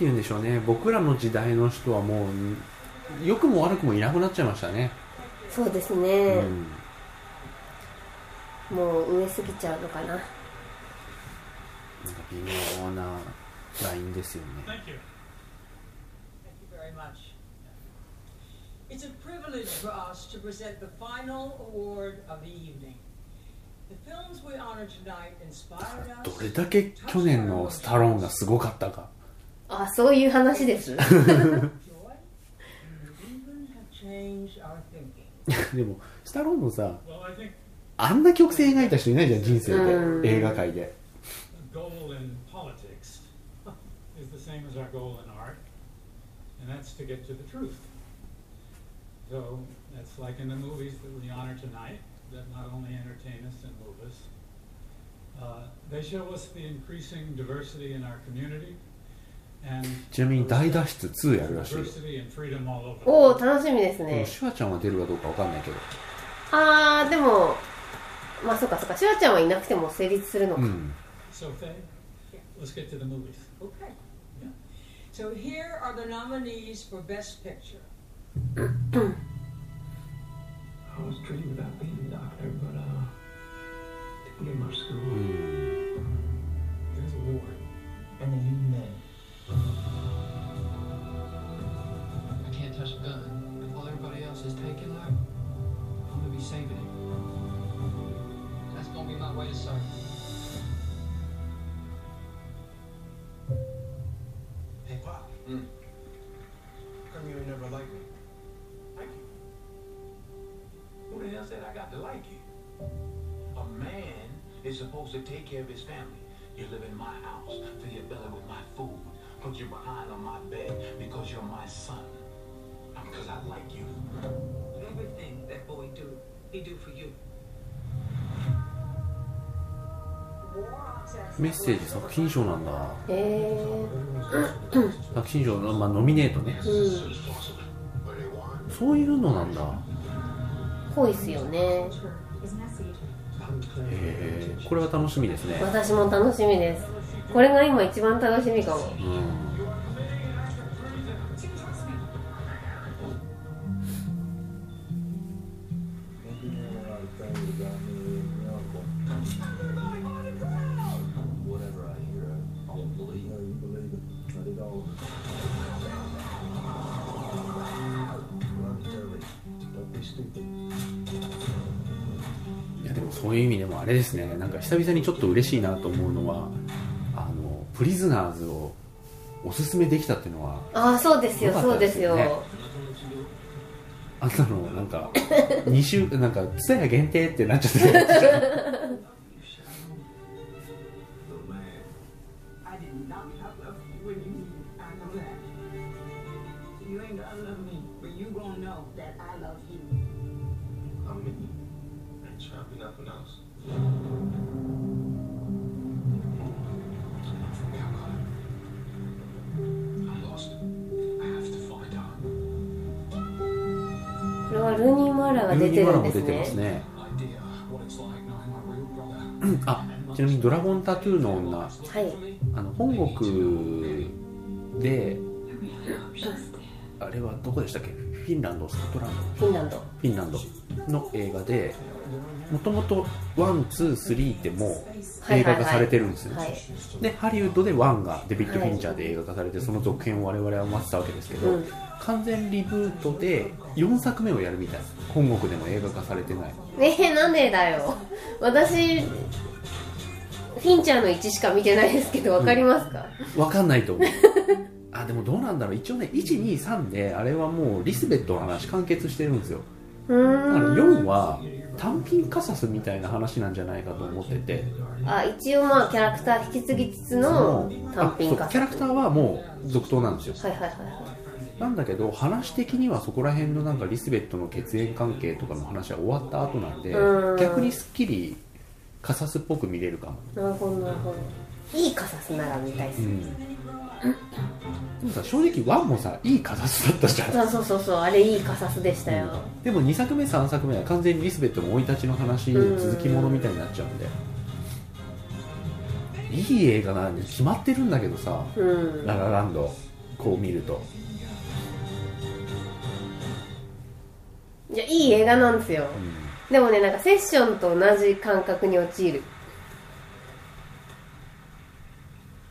ていうんでしょうね。僕らの時代の人はもう良くも悪くもいなくなっちゃいましたね。そうですね、うん、もう上すぎちゃうのかな,なんか微妙なラインですよね。It's a privilege for us to present the final award of the evening. The films we honor tonight inspired us. どれだけ去年のスタローンがすごかったか。あそういう話です joy, and even have changed our thinking. でもスタローンもさあんな曲線描いた人いないじゃん人生うんで映画界で the goal in politics is the same as our goal in art, and that's to get to the truth. So that's like in the movies that we honor tonight, that not only entertain us and move us, uh, they show us the increasing diversity in our community. ちなみに大脱出2やるらしいおお楽しみですね。ああでもまあそうかそうか。シュワちゃんはいなくても成立するのか。うん。And. I a gun. If all everybody else is taking life, I'm gonna be saving it. That's gonna be my way to serve. Hey, Pop. Mm. Come you ain't never liked me. Like you. Who the hell said I got to like you? A man is supposed to take care of his family. You live in my house, fill your belly with my food, put you behind on my bed because you're my son. Because I like you. Everything that boy do, he do for you. メッセージ作品賞なんだ。へえ作品賞の、まあ、ノミネートね。うん。そういうのなんだ。ぽいっすよね。へえこれは楽しみですね。私も楽しみです。これが今一番楽しみかも。うんそういう意味でもあれですね。なんか久々にちょっと嬉しいなと思うのはあのプリズナーズをおすすめできたっていうのはああそうですよよかったそうですよ。あんなのなんか2週なんかツタヤ限定ってなっちゃってこれはルーニー・マーラが出てるんですね。てますね.あちなみに「ドラゴンタトゥーの女」はい。あの本国であれはどこでしたっけ？フィンランドスコットラン。ドフィンランド。フィンランドの映画でもともと one two three ってもう映画化されてるんですよ、はい。でハリウッドで one がデビッド・フィンチャーで映画化されて、その続編を我々は待ってたわけですけど、うん。完全リブートで4作目をやるみたい本国でも映画化されてない。えー、なんでだよ。私フィンチャーの1しか見てないですけどわかりますか、わかんないと思う。あでもどうなんだろう。一応ね123であれはもうリスベットの話完結してるんですよ4は単品カサスみたいな話なんじゃないかと思ってて。あ一応まあキャラクター引き継ぎつつの単品化あそう。キャラクターはもう続投なんですよ。はいはいはい。はいなんだけど話的にはそこら辺のなんかリスベットの血縁関係とかの話は終わった後なんでうん。逆にすっきりカサスっぽく見れるかも。なるほどなるほど。いいカサスなら見たいっす、うんでもさ正直ワンもさいいカサスだったじゃん。そうそうそうそう。あれいいカサスでしたよ、でも2作目3作目は完全にリスベットの生い立ちの話うん。続きものみたいになっちゃうんで。いい映画なんで決まってるんだけどさうん。ララランドこう見ると。いやいい映画なんですよ、でもねなん。かセッションと同じ感覚に陥る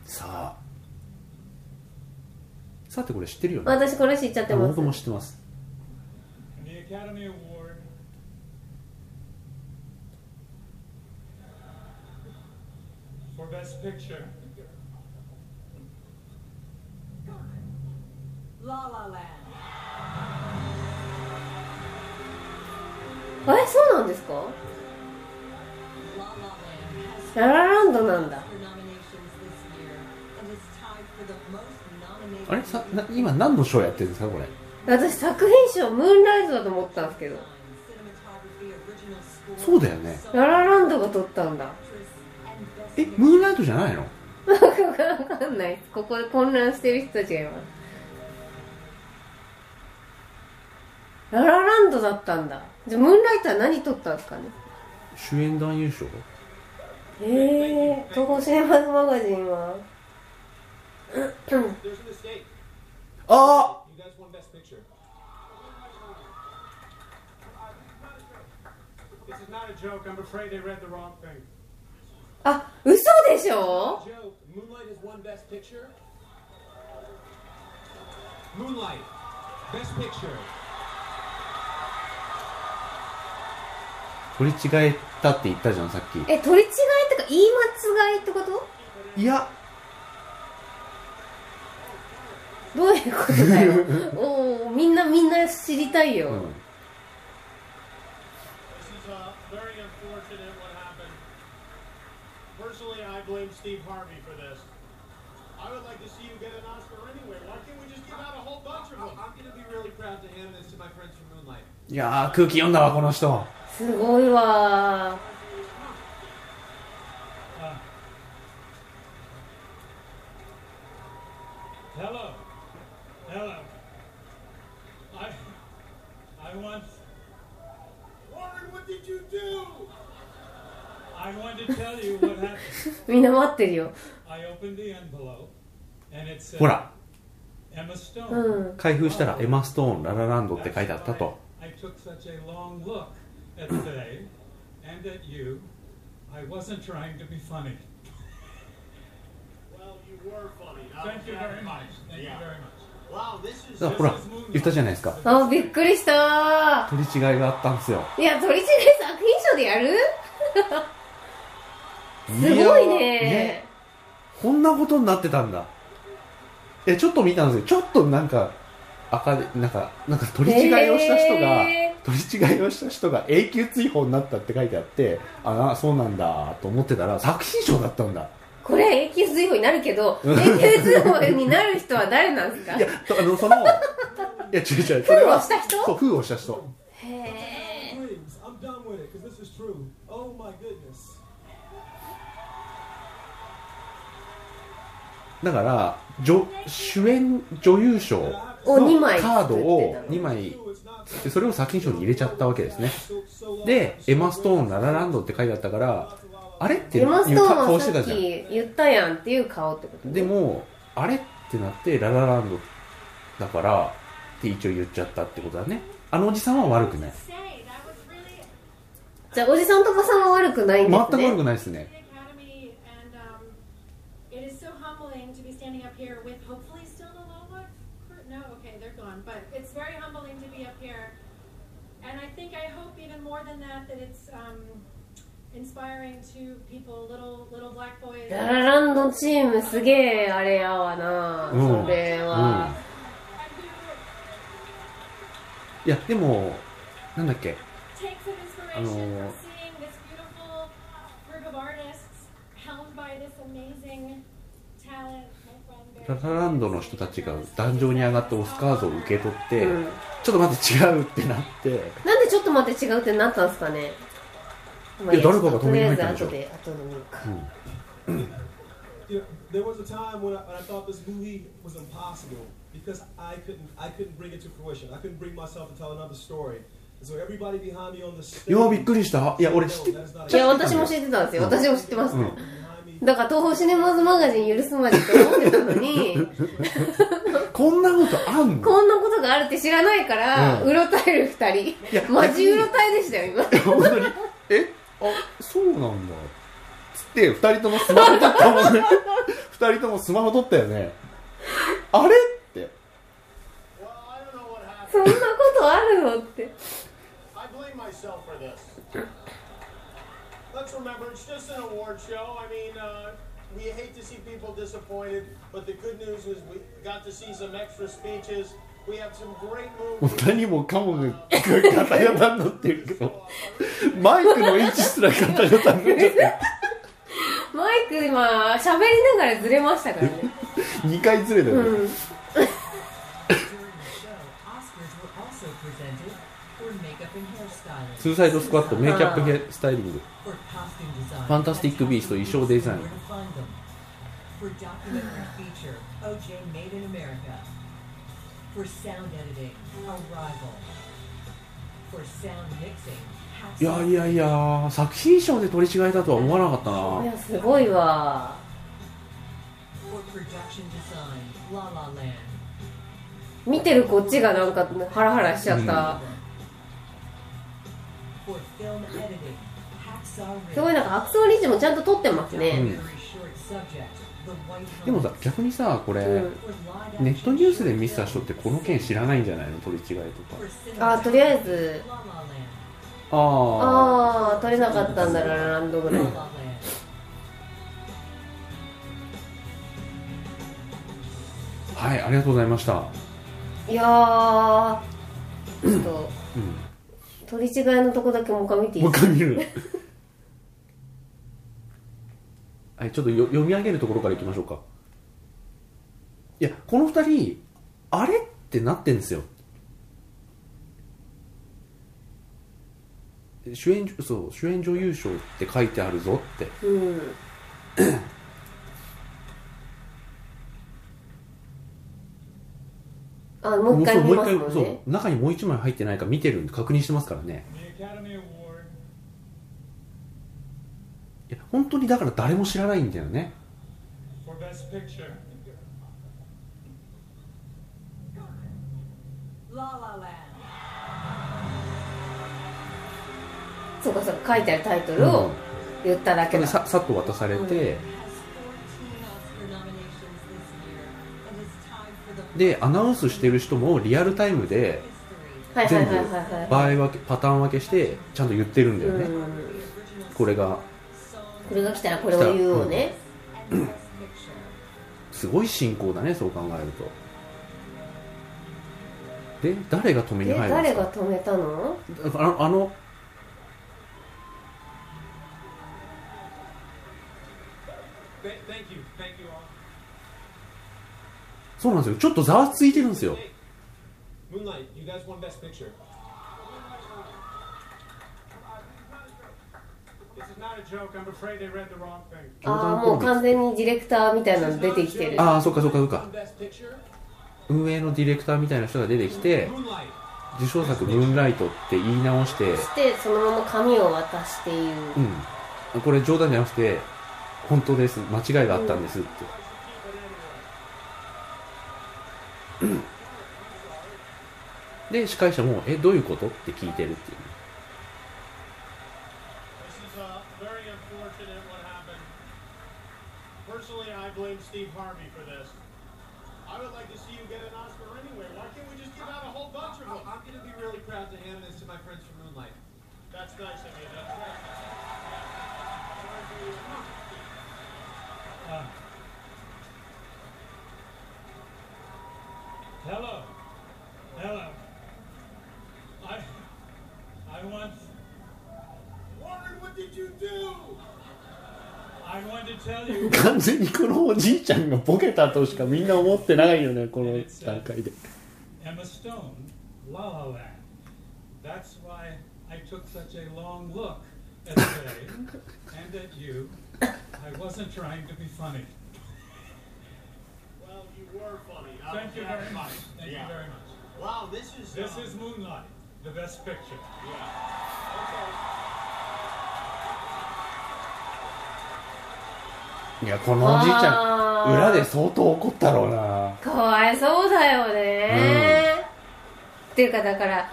さあさてこれ知ってるよ私これ知っちゃってます。僕も知ってます。えそうなんですか？ランドなんだ。あれ？さな今何の賞やってるんですかこれ？私作品賞ムーンライトだと思ったんですけど。そうだよね。ララランドが撮ったんだ。えムーンライトじゃないの？わかんない。ここで混乱してる人たちがいます。ララランドだったんだ。じゃあムーンライトは何撮ったんですかね？主演男優賞？ええー、東宝シネマズマガジンは.あっ嘘でしょ？ー取り違えたって言ったじゃんさっき。え取り違えっか言い間違いってこと？いやどういうことだよ。おみんなみんな知りたいよ、いや空気読んだわこの人。すごいわみんな待ってるよ。ほら、開封したら、エマ・ストーン・ララランドって書いてあったと。ほら言ったじゃないですか。あびっくりした。取り違いがあったんですよ。いや取り違い作品賞でやる？すごいね。こんなことになってたんだ。えちょっと見たんですよ。ちょっとなんか赤でなんかなんか取り違いをした人が、へ取り違いをした人が永久追放になったって書いてあってあなそうなんだと思ってたら作品賞だったんだ。これ永久追放になるけど永久追放になる人は誰なんですか？いやとあのその いや違う違うそれ封はをした人？封をした人。へえ Please, I'm done with it because this is true. Oh my goodness. だから女主演女優賞を2の枚カードを作って2枚。でそれを作品賞に入れちゃったわけですね.でエマ・ストーンララランドって書いてあったからあれっていエうマストーン顔してたじゃん。き言ったやんっていう顔ってことでもあれってなってララランドだからって一応言っちゃったってことだね。あのおじさんは悪くない。じゃあおじさんとかさんは悪くないんですね。全く悪くないですね the academy, and um, it is so humbling to be standing up here with hopefully still the Loma crew. No, okay, they're gone, but it's very humbling to be up here, and I think I hope even more than that that it's um, inspiring to people, little little black boys. ダラランドチームすげえあれやわな、それは、いやでもなんだっけ？のラランドの人たちが壇上に上がってオスカーズを受け取って、ちょっと待って違うってなって。なんでちょっと待って違うってなったんですかね？まあいや誰かが止めに入ったんでしょとりあえず後で後で見るか You know, there was a time when I, when I thought this movie was impossible because I couldn't I couldn't bring it to fruition. I couldn't bring myself to tell another story. And so everybody behind me on the stage. いやびっくりしたいや俺知っていや私も知ってたんですよ私も知ってます、うん.だから東宝シネマズマガジン許すまでって思ってたのにこんなことあんのこんなことがあるって知らないから、うんうろたえる二人やマジうろたえでしたよ今本当にえあそうなんだつって二人ともスマホ撮ったもんね二人ともスマホ撮ったよねあれって Well, I don't know what happened. そんなことあるのって I blame myself for this. Let's remember, it's just an award show. I mean, uh, we hate to see people disappointed, but the good news is we got to see some extra speeches. We have some great もう movies. 何もかもがガタガタになってるけど。マイクの位置すらガタガタになっちゃってマイク今喋りながらずれましたからね。2回ずれたよね、ツーサイドスクワットメイキャップヘアスタイリング。ファンタスティック・ビースト衣装デザインいやいやいや作品賞で取り違えたとは思わなかったな。すごいわ。見てるこっちがなんかハラハラしちゃった、すごいなんかアクソーリジもちゃんと撮ってますね、でもさ逆にさこれ、うんネットニュースで見せた人ってこの件知らないんじゃないの？取り違えとか。あとりあえず。ああああ撮れなかったんだララランドぐらい La Land. はいありがとうございました。いやーちょっとうん。取り違いのとこだけもう一回見ていい？もう一回見るはいちょっとよ読み上げるところからいきましょうか。いやこの二人あれってなってんですよ。主演そう主演女優賞って書いてあるぞって。うん。あもう一回そう見ますもんそうね中にもう一枚入ってないか見てるんで確認してますからねいや本当にだから誰も知らないんだよね.そうかそうか書いてあるタイトルを言っただけだ、でささっと渡されて、has 14 Oscar nominations this year, and it's time for the でアナウンスしてる人もリアルタイムで history. はいはい全部はいはいはい。場合分けパターン分けしてちゃんと言ってるんだよね、うん。これがこれが来たらこれを言うをね、Best Picture. すごい進行だねそう考えると。で誰が止めにで入るんですか？誰が止めたの？あの.そうなんですよ。ちょっとざわついてるんですよ Moonlight, you guys won Best Picture. This is not a joke. I'm afraid they read the wrong thing. ああもう完全にディレクターみたいなの出てきてる。ああそっかそっかそっか?運営のディレクターみたいな人が出てきて.受賞作「ムーンライト」って言い直してしてそのまま紙を渡して言う、うん。これ冗談じゃなくて本当です。間違いがあったんですって、で司会者も「えどういうこと?」って聞いてるっていう Steve Harvey for this. I would like to see you get an Oscar anyway. Why can't we just give out a whole bunch of them? I'm going to be really proud to hand this to my friends from Moonlight. That's nice of you. 完全にこのおじいちゃんがボケたとしかみんな思ってないよねこの段階で Emma Stone, La La Land. That's why I took such a long look at Faye and at you. I wasn't trying to be funny. Well, you were funny. Thank you very much. Thank Yeah. you very much. Wow, this is. This uh, is Moonlight, the best picture. Yeah. Okay. いやこのおじいちゃん裏で相当怒ったろうな。かわいそうだよね、っていうかだから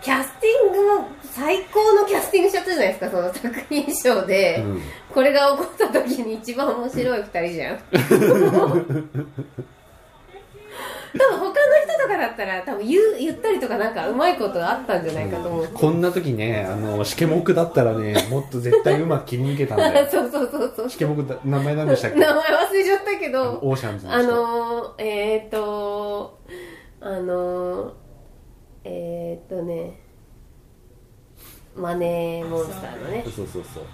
キャスティングも最高のキャスティングしちゃったじゃないですかその作品賞で、うん。これが起こった時に一番面白い二人じゃん 多分他の人とかだったら多分言う言ったりとかなんかうまいことあったんじゃないかと思う、こんな時ねあのシケモクだったらね もっと絶対うまく切り抜けたんだよ。そうそうそうそう。シケモクだ名前何でしたっけ？名前忘れちゃったけどオーシャンズのあ人のー、えっ、ー、とあのー、えっ、ー、とねマネーモンスターのね。そうそうそう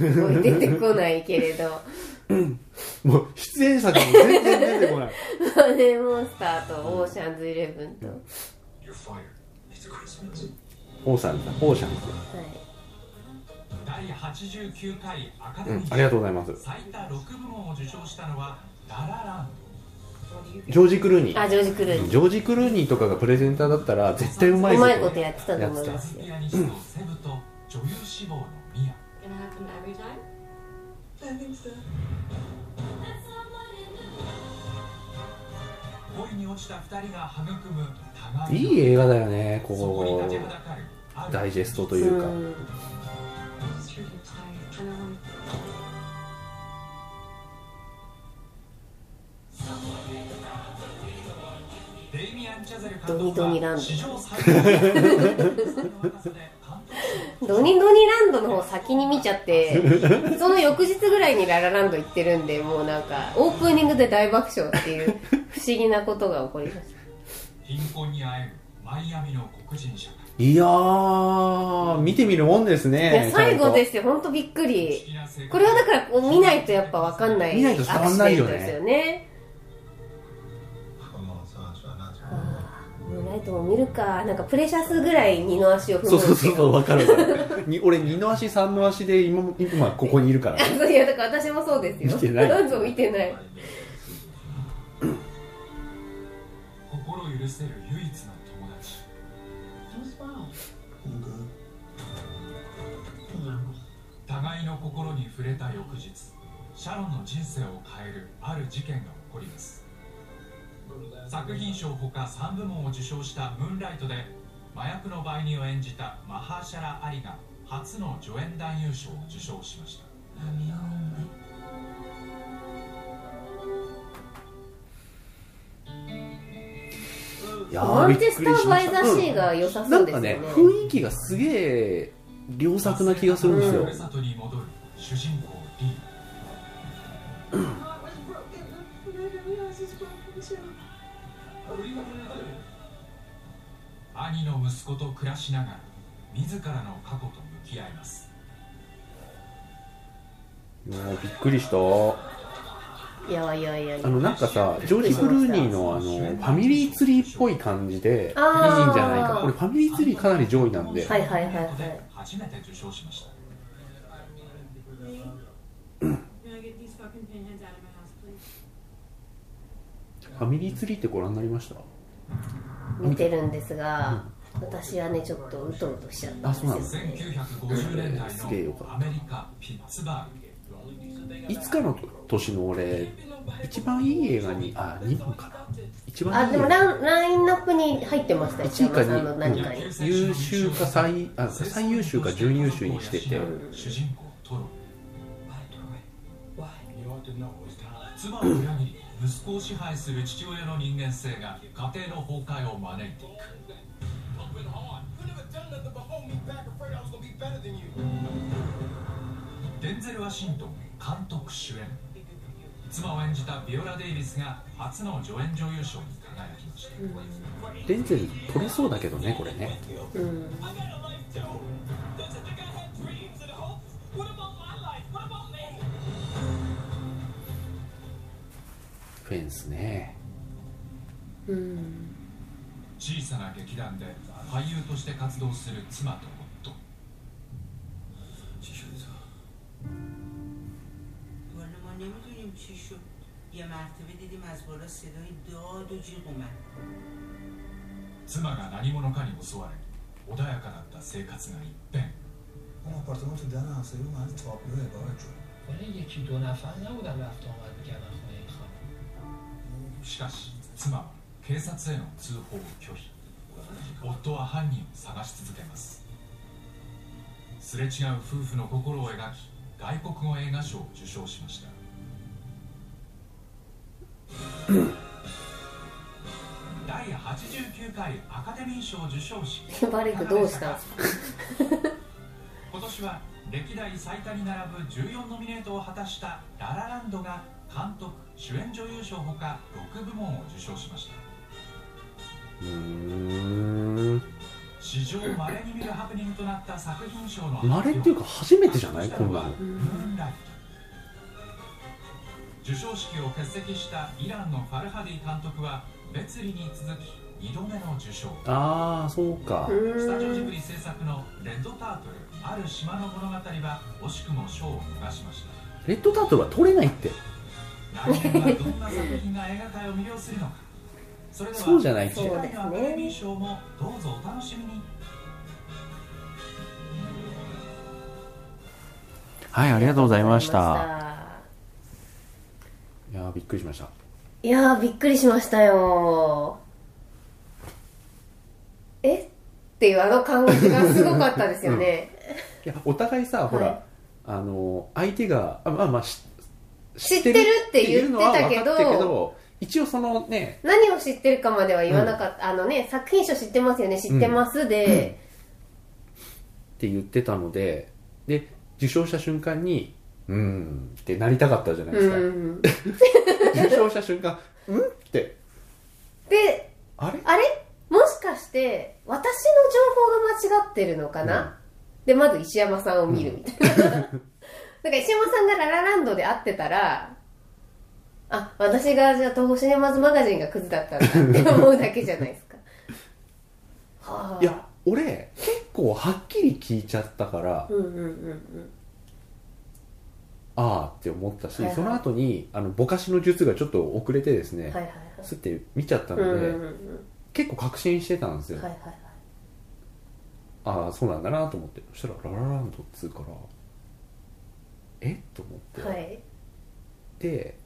すごい出てこないけれど もう出演者でも全然出てこない。マネーモンスターとオーシャンズイレブンと.オーシャンズだオーシャンズ第89回アカデミーうんありがとうございます。最多6部門を受賞したのはララランジョージ・クルーニー。あジョージクルーニー。ジョージ・クルーニーとかがプレゼンターだったら絶対うまいことうまいことやってたと思いますよ。ピアニストセブと女優志望のミアいい映画だよねそこうダイジェストというか、ドニドニランド ドニドニランドの方先に見ちゃって その翌日ぐらいにララランド行ってるんでもうなんかオープニングで大爆笑っていう不思議なことが起こりました。貧困にあえぐマイアミの黒人社会いやー見てみるもんですいねや最後ですよ。よ本当びっくり。これはだからこう見ないとやっぱ分かんない見ないと伝わんないよね。ですよねトも見るかなんかプレシャスぐらい二の足を踏むそうそうそうそうう分かる。に俺二の足三の足で今今ここにいるから。ねいやだから私もそうですよ。見てない。そう見てない。心許せる唯一の友達.互いの心に触れた翌日シャロンの人生を変えるある事件が起こります作品賞ほか3部門を受賞した「ムーンライト」で麻薬の売人を演じたマハーシャラ・アリが初の助演男優賞を受賞しました。マンチェスター・バイ・ザ・シーが良さなそうんですよね。かね雰囲気がすげえ良作な気がするんですよ、ふる兄の息子と暮らしながら自らの過去と向き合います。もうびっくりした。いやいやいや。いやあのなんかさジョージ・クルーニーのあのファミリーツリーっぽい感じでいいんじゃないか。これファミリーツリーかなり上位なんで、はいはいはいはい。初めて受賞しました?ファミリーツリーってご覧になりました？見てるんですが私はねちょっとうとうとしちゃったんですよ。ね1950年代すげえよかっのアメリカ・ピッツバーグいつかの年の俺一番いい映画にあ2番かな。一番いいあでもランラインナップに入ってましたよ1位か北山さんの何かに、2優秀か最あ最優秀か準優秀にして。て主人公トロ息子を支配する父親の人間性が家庭の崩壊を招いていく.デンゼル・ワシントン監督主演。妻を演じたビオラ・デイビスが初の助演女優賞に輝きました。デンゼル取れそうだけどねこれね。うん、フェンスねうん、小さな劇団で俳優として活動する妻と夫 والا ما نمیدونیم چی شد یه مرتبه دیدیم از بالا صدای داد و جیغ اومد 妻が何者かに襲われ穏やかだった生活が一変 I اون آپارتمان تو در همسایه و محل تابلو عبارت شد ولی یکی دو نفر نبودن رفت و آمد میکردن خونه این خانم しかし妻は警察への通報を拒否。夫は犯人を探し続けます。すれ違う夫婦の心を描き外国語映画賞を受賞しました。第89回アカデミー賞授賞式バレクどうした？今年は歴代最多に並ぶ14ノミネートを果たした「ララランド」が監督主演女優賞ほか6部門を受賞しました。うーん。史上稀に見るハプニングとなった作品賞の稀っていうか初めてじゃない？こんなの。授賞式を欠席したイランのファルハディ監督は別離に続き2度目の受賞。ああそうか。スタジオジブリ制作の「レッドタートルある島の物語」は惜しくも賞を逃しました。レッドタートルは取れないってそうじゃないって次回のアカデミー賞もどうぞお楽しみに。はいありがとうございましあた。いやーびっくりしました。いやーびっくりしましたよ。え？っていうあの感じがすごかったですよね、いやお互いさ、ほらあの相手があまあまあし知ってるって言ってたけど一応そのね何を知ってるかまでは言わなかった、あのね作品賞知ってますよね知ってますで、って言ってたのでで受賞した瞬間にうーんってなりたかったじゃないですか、うん。受賞した瞬間うんって。であれ？あれ？もしかして私の情報が間違ってるのかな、でまず石山さんを見るみたいな、だから石山さんがララランドで会ってたらあ私がじゃあ東宝シネマズマガジンがクズだったんだって思うだけじゃないですか。は あいや俺結構はっきり聞いちゃったから、うんうんうんうん。ああって思ったし、はいはい。その後にあのぼかしの術がちょっと遅れてですね、はいはいはい。すって見ちゃったので、うんうんうん結構確信してたんですよ、はいはいはい。ああそうなんだなと思って。そしたら「ララランド」っつうからえ？と思って、はい。で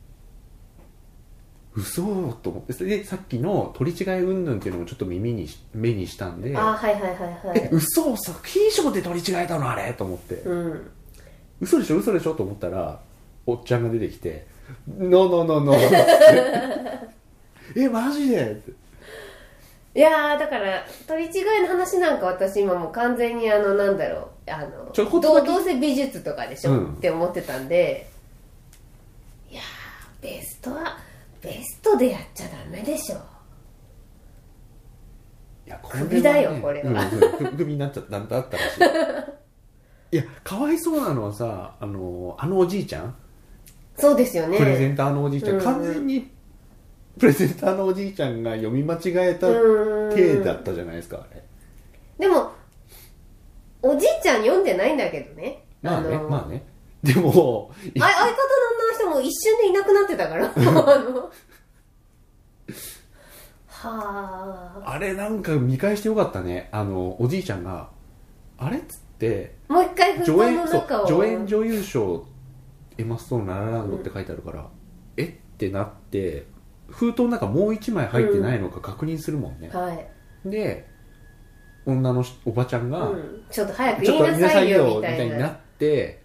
嘘？と思って。でさっきの取り違い云々っていうのもちょっと耳にし目にしたんで。あはいはいはいはい。え嘘？作品賞で取り違えたの？あれ？と思って、うん。嘘でしょ？嘘でしょ？と思ったらおっちゃんが出てきて「ノーノーノーノー」えマジで?」っていやーだから取り違いの話なんか私今もう完全にあのなんだろうあのちょこっとどだけうどうせ美術とかでしょ、うん。って思ってたんでいやーベストはベストでやっちゃダメでしょ。いやこ首だよこれはうんうん首になっちゃったんだったらしい。いやかわいそうなのはさあのあのおじいちゃん。そうですよね。プレゼンターのおじいちゃん、うん。うん。完全にプレゼンターのおじいちゃんが読み間違えたうん。体だったじゃないですかあれ。でもおじいちゃん読んでないんだけどね。まあねのまあね。でもあ相方の女の人も一瞬でいなくなってたから。はあ。あれなんか見返してよかったね。あのおじいちゃんがあれっつってもう一回封筒の中を。助演女優賞エマストーンララランドって書いてあるから、えってなって封筒の中もう一枚入ってないのか確認するもんね、はい、で女のしおばちゃんが、うん、ちょっと早く言いなさいよみみたいになって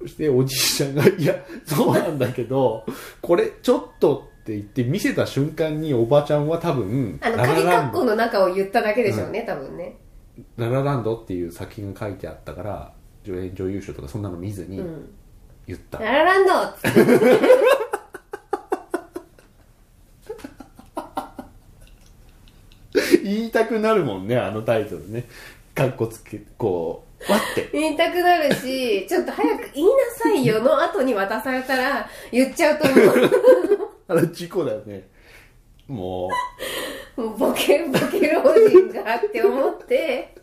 そしておじいちゃんが「いやそうなんだけどこれちょっと」って言って見せた瞬間におばちゃんは多分あの鍵括弧の中を言っただけでしょうね、多分ね。ララランドっていう作品が書いてあったから女優賞とかそんなの見ずにうん。言った、ララランド っつって言いたくなるもんねあのタイトルね。かっこつけこう待って。言いたくなるし ちょっと早く言いなさいよの後に渡されたら言っちゃうと思う。あれ事故だよね。ももうボケボケ老人がって思って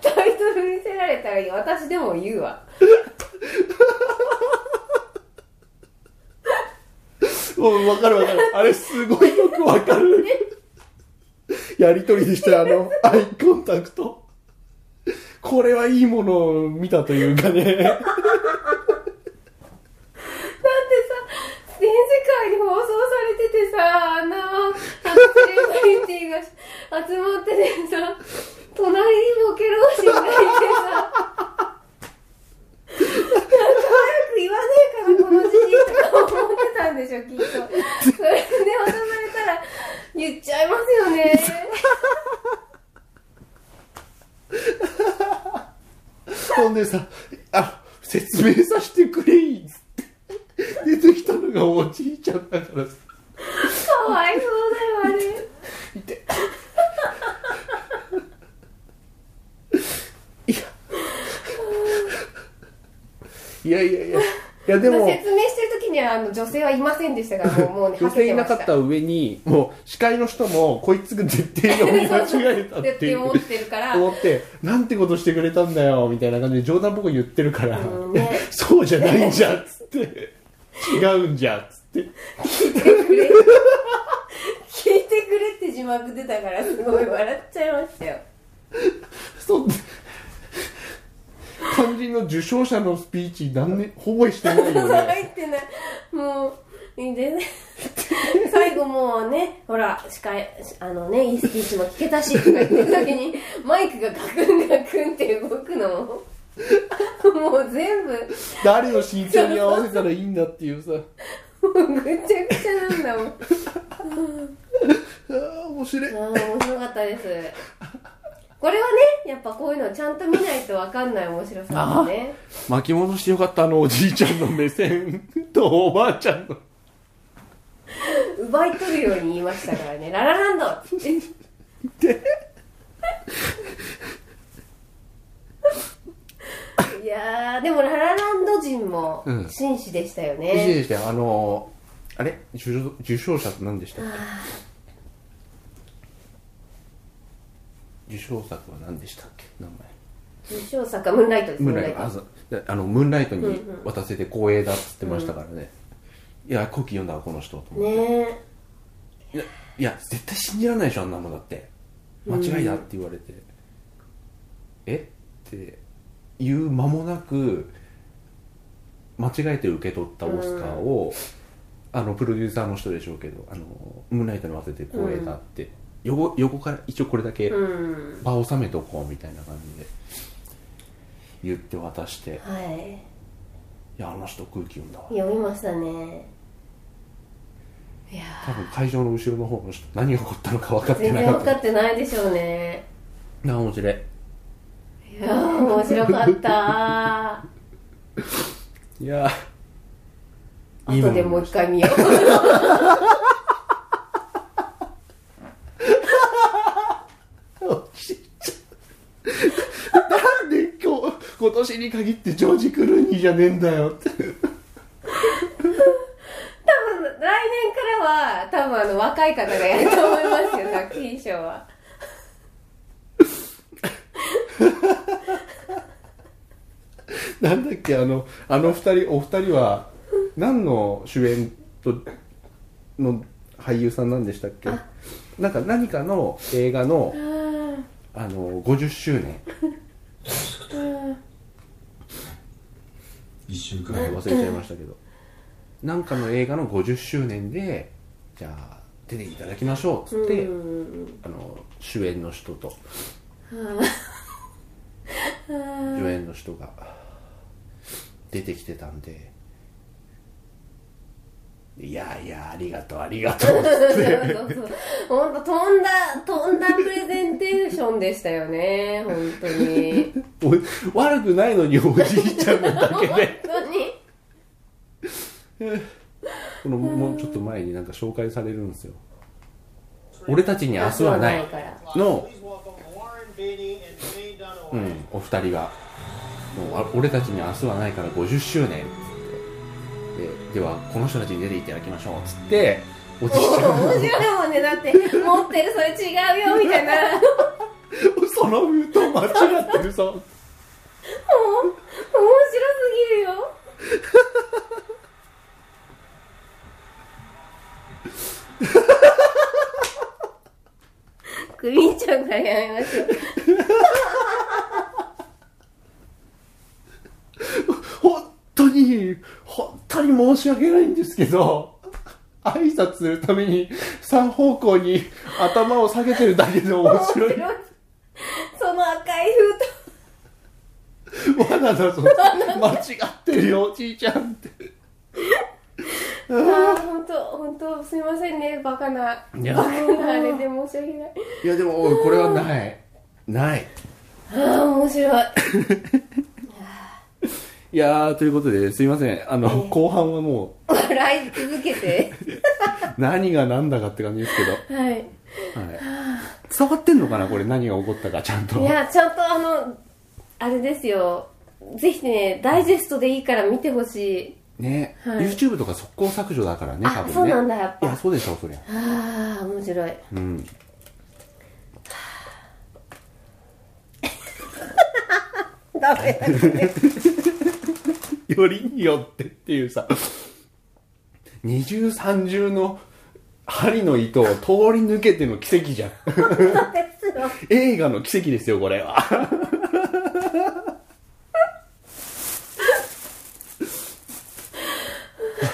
タイトル見せられたら私でも言うわ。うもう分かる分かる。あれすごいよく分かる やりとりでしたよあの アイコンタクトここれはいいものを見たというかね。だってさ、全世界に放送されててさ、あんな、あの、セレブリティが集まっててさ、隣にボケ老人がいてさ、なんか早く言わねえかな、この時期とか思ってたんでしょ、きっと。それで渡されたら、言っちゃいますよね。ほんでさ、あ、説明させてくれいっつって。出てきたのがおじいちゃんだからさ。かわいそうだよ、あれ。いやいやいや。いやでも、説明してる時にはあの女性はいませんでしたから、もうね、女性いなかってた上に、もう司会の人も、こいつが絶対読み間違えたって思ってるから思って、なんてことしてくれたんだよ、みたいな感じで冗談っぽく言ってるから、うんねそうじゃないんじゃん、つって。違うんじゃん、つって。聞いてくれ。聞いてくれって字幕出たから、すごい笑っちゃいましたよ。そう。肝心の受賞者のスピーチ、何年、ほぼしてないよ入ね。ってない。もう、いいでね。最後もうね、ほら、司会、あのね、いいスピーチも聞けたし、とか言ってる時に、マイクがガクンガクンって動くのも、もう全部、誰の心境に合わせたらいいんだっていうさ。もうぐちゃぐちゃなんだもん。ああ、面白い。ああ、面白かったです。これはね、やっぱこういうのちゃんと見ないとわかんない面白さだね。巻き戻してよかった、あのおじいちゃんの目線とおばあちゃんの。奪い取るように言いましたからね、ララランドって。いやー、でもララランド人もうん紳士でしたよいいね。でしたよ。あのー、あれ？受賞受賞者って何でしたっけ？受賞作は何でしたっけ？名前。受賞作はムーンライトです、ムーンライト。あの、ムーンライトに渡せて光栄だっつってましたからね。いや、後期読んだわ、この人。と思ってねいや、いや、絶対信じられないでしょ、あんなもんだって。間違いだって言われて。え？って言う間もなく、間違えて受け取ったオスカーを、あの、プロデューサーの人でしょうけど、あの、ムーンライトに渡せて光栄だって、横横から一応これだけうん場を収めとこうみたいな感じで言って渡して、はい。いや、あの人空気読んだわ。読みましたね。いや多分会場の後ろの方の人、何が起こったのか分かーってなかった全然分か。ってないでしょうね。なあ、面白い。いやー、面白かった いやー。後でもう一回見よう。おじいちゃんなんで今年に限ってジョージ・クルーニーじゃねえんだよ。って。多分来年からは多分あの若い方がやると思いますよ作品賞は。なんだっけ、あの、あの二人、お二人は、何の主演と、の俳優さんなんでしたっけ？なんか何かの映画の、あの、50周年。一週間忘れちゃいましたけど。なんかの映画の50周年で、じゃあ、出ていただきましょう、つって、あの、主演の人と、助演の人が出てきてたんで、いやいや、ありがとう、ありがとう、つって。本当飛んだ飛んだプレゼンテーションでしたよね本当に。お悪くないのにおじいちゃんなだけで。本当に。このもうちょっと前になんか紹介されるんですよ。俺たちに明日はない。の、うん、お二人が、もうあ俺たちに明日はないから50周年でではこの人たちに出ていただきましょうっつって、おじいちゃん面白いもんねだって持ってるそれ違うよみたいな。その封筒間違ってるぞ。もう面白すぎるよ。クリーンちゃんからやめましょうし訳ないんですけど、挨拶するために3方向に頭を下げてるだけで面白い。面白いその赤い罠だぞ。間違ってるよ、おじいちゃんって。封筒ああ本当本当すいませんねバカなバカなあれで申し訳ないいやでも、これはない。ない。ああ面白い いやー、ということで、すいません。あの、後半はも笑い続けてう、何が何だかって感じですけど。はいはい。伝わってんのかなこれ何が起こったか、ちゃんと。いやちゃんとあのあれですよぜひねダイジェストでいいから見てほしいね、はい YouTube とか速攻削除だからね、多分ね。あそうなんだやっぱいや、そうでしょ、そりゃ。ああ面白いうん。ダメだねよりによってっていうさ、二重三重の針の糸を通り抜けての奇跡じゃん。映画の奇跡ですよ、これは。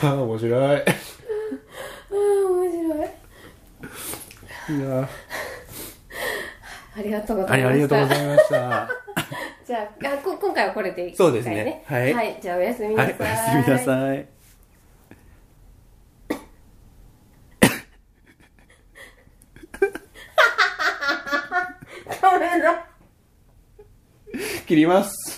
ああ、面白い。ああ面白いいやありがとうござはいい、ありがとうござまいました。すじゃああこ今回はこれでいいそうですね。はい。はい。じゃあおやすみなはい、さい、おやすみなさい。ごめんな。切ります。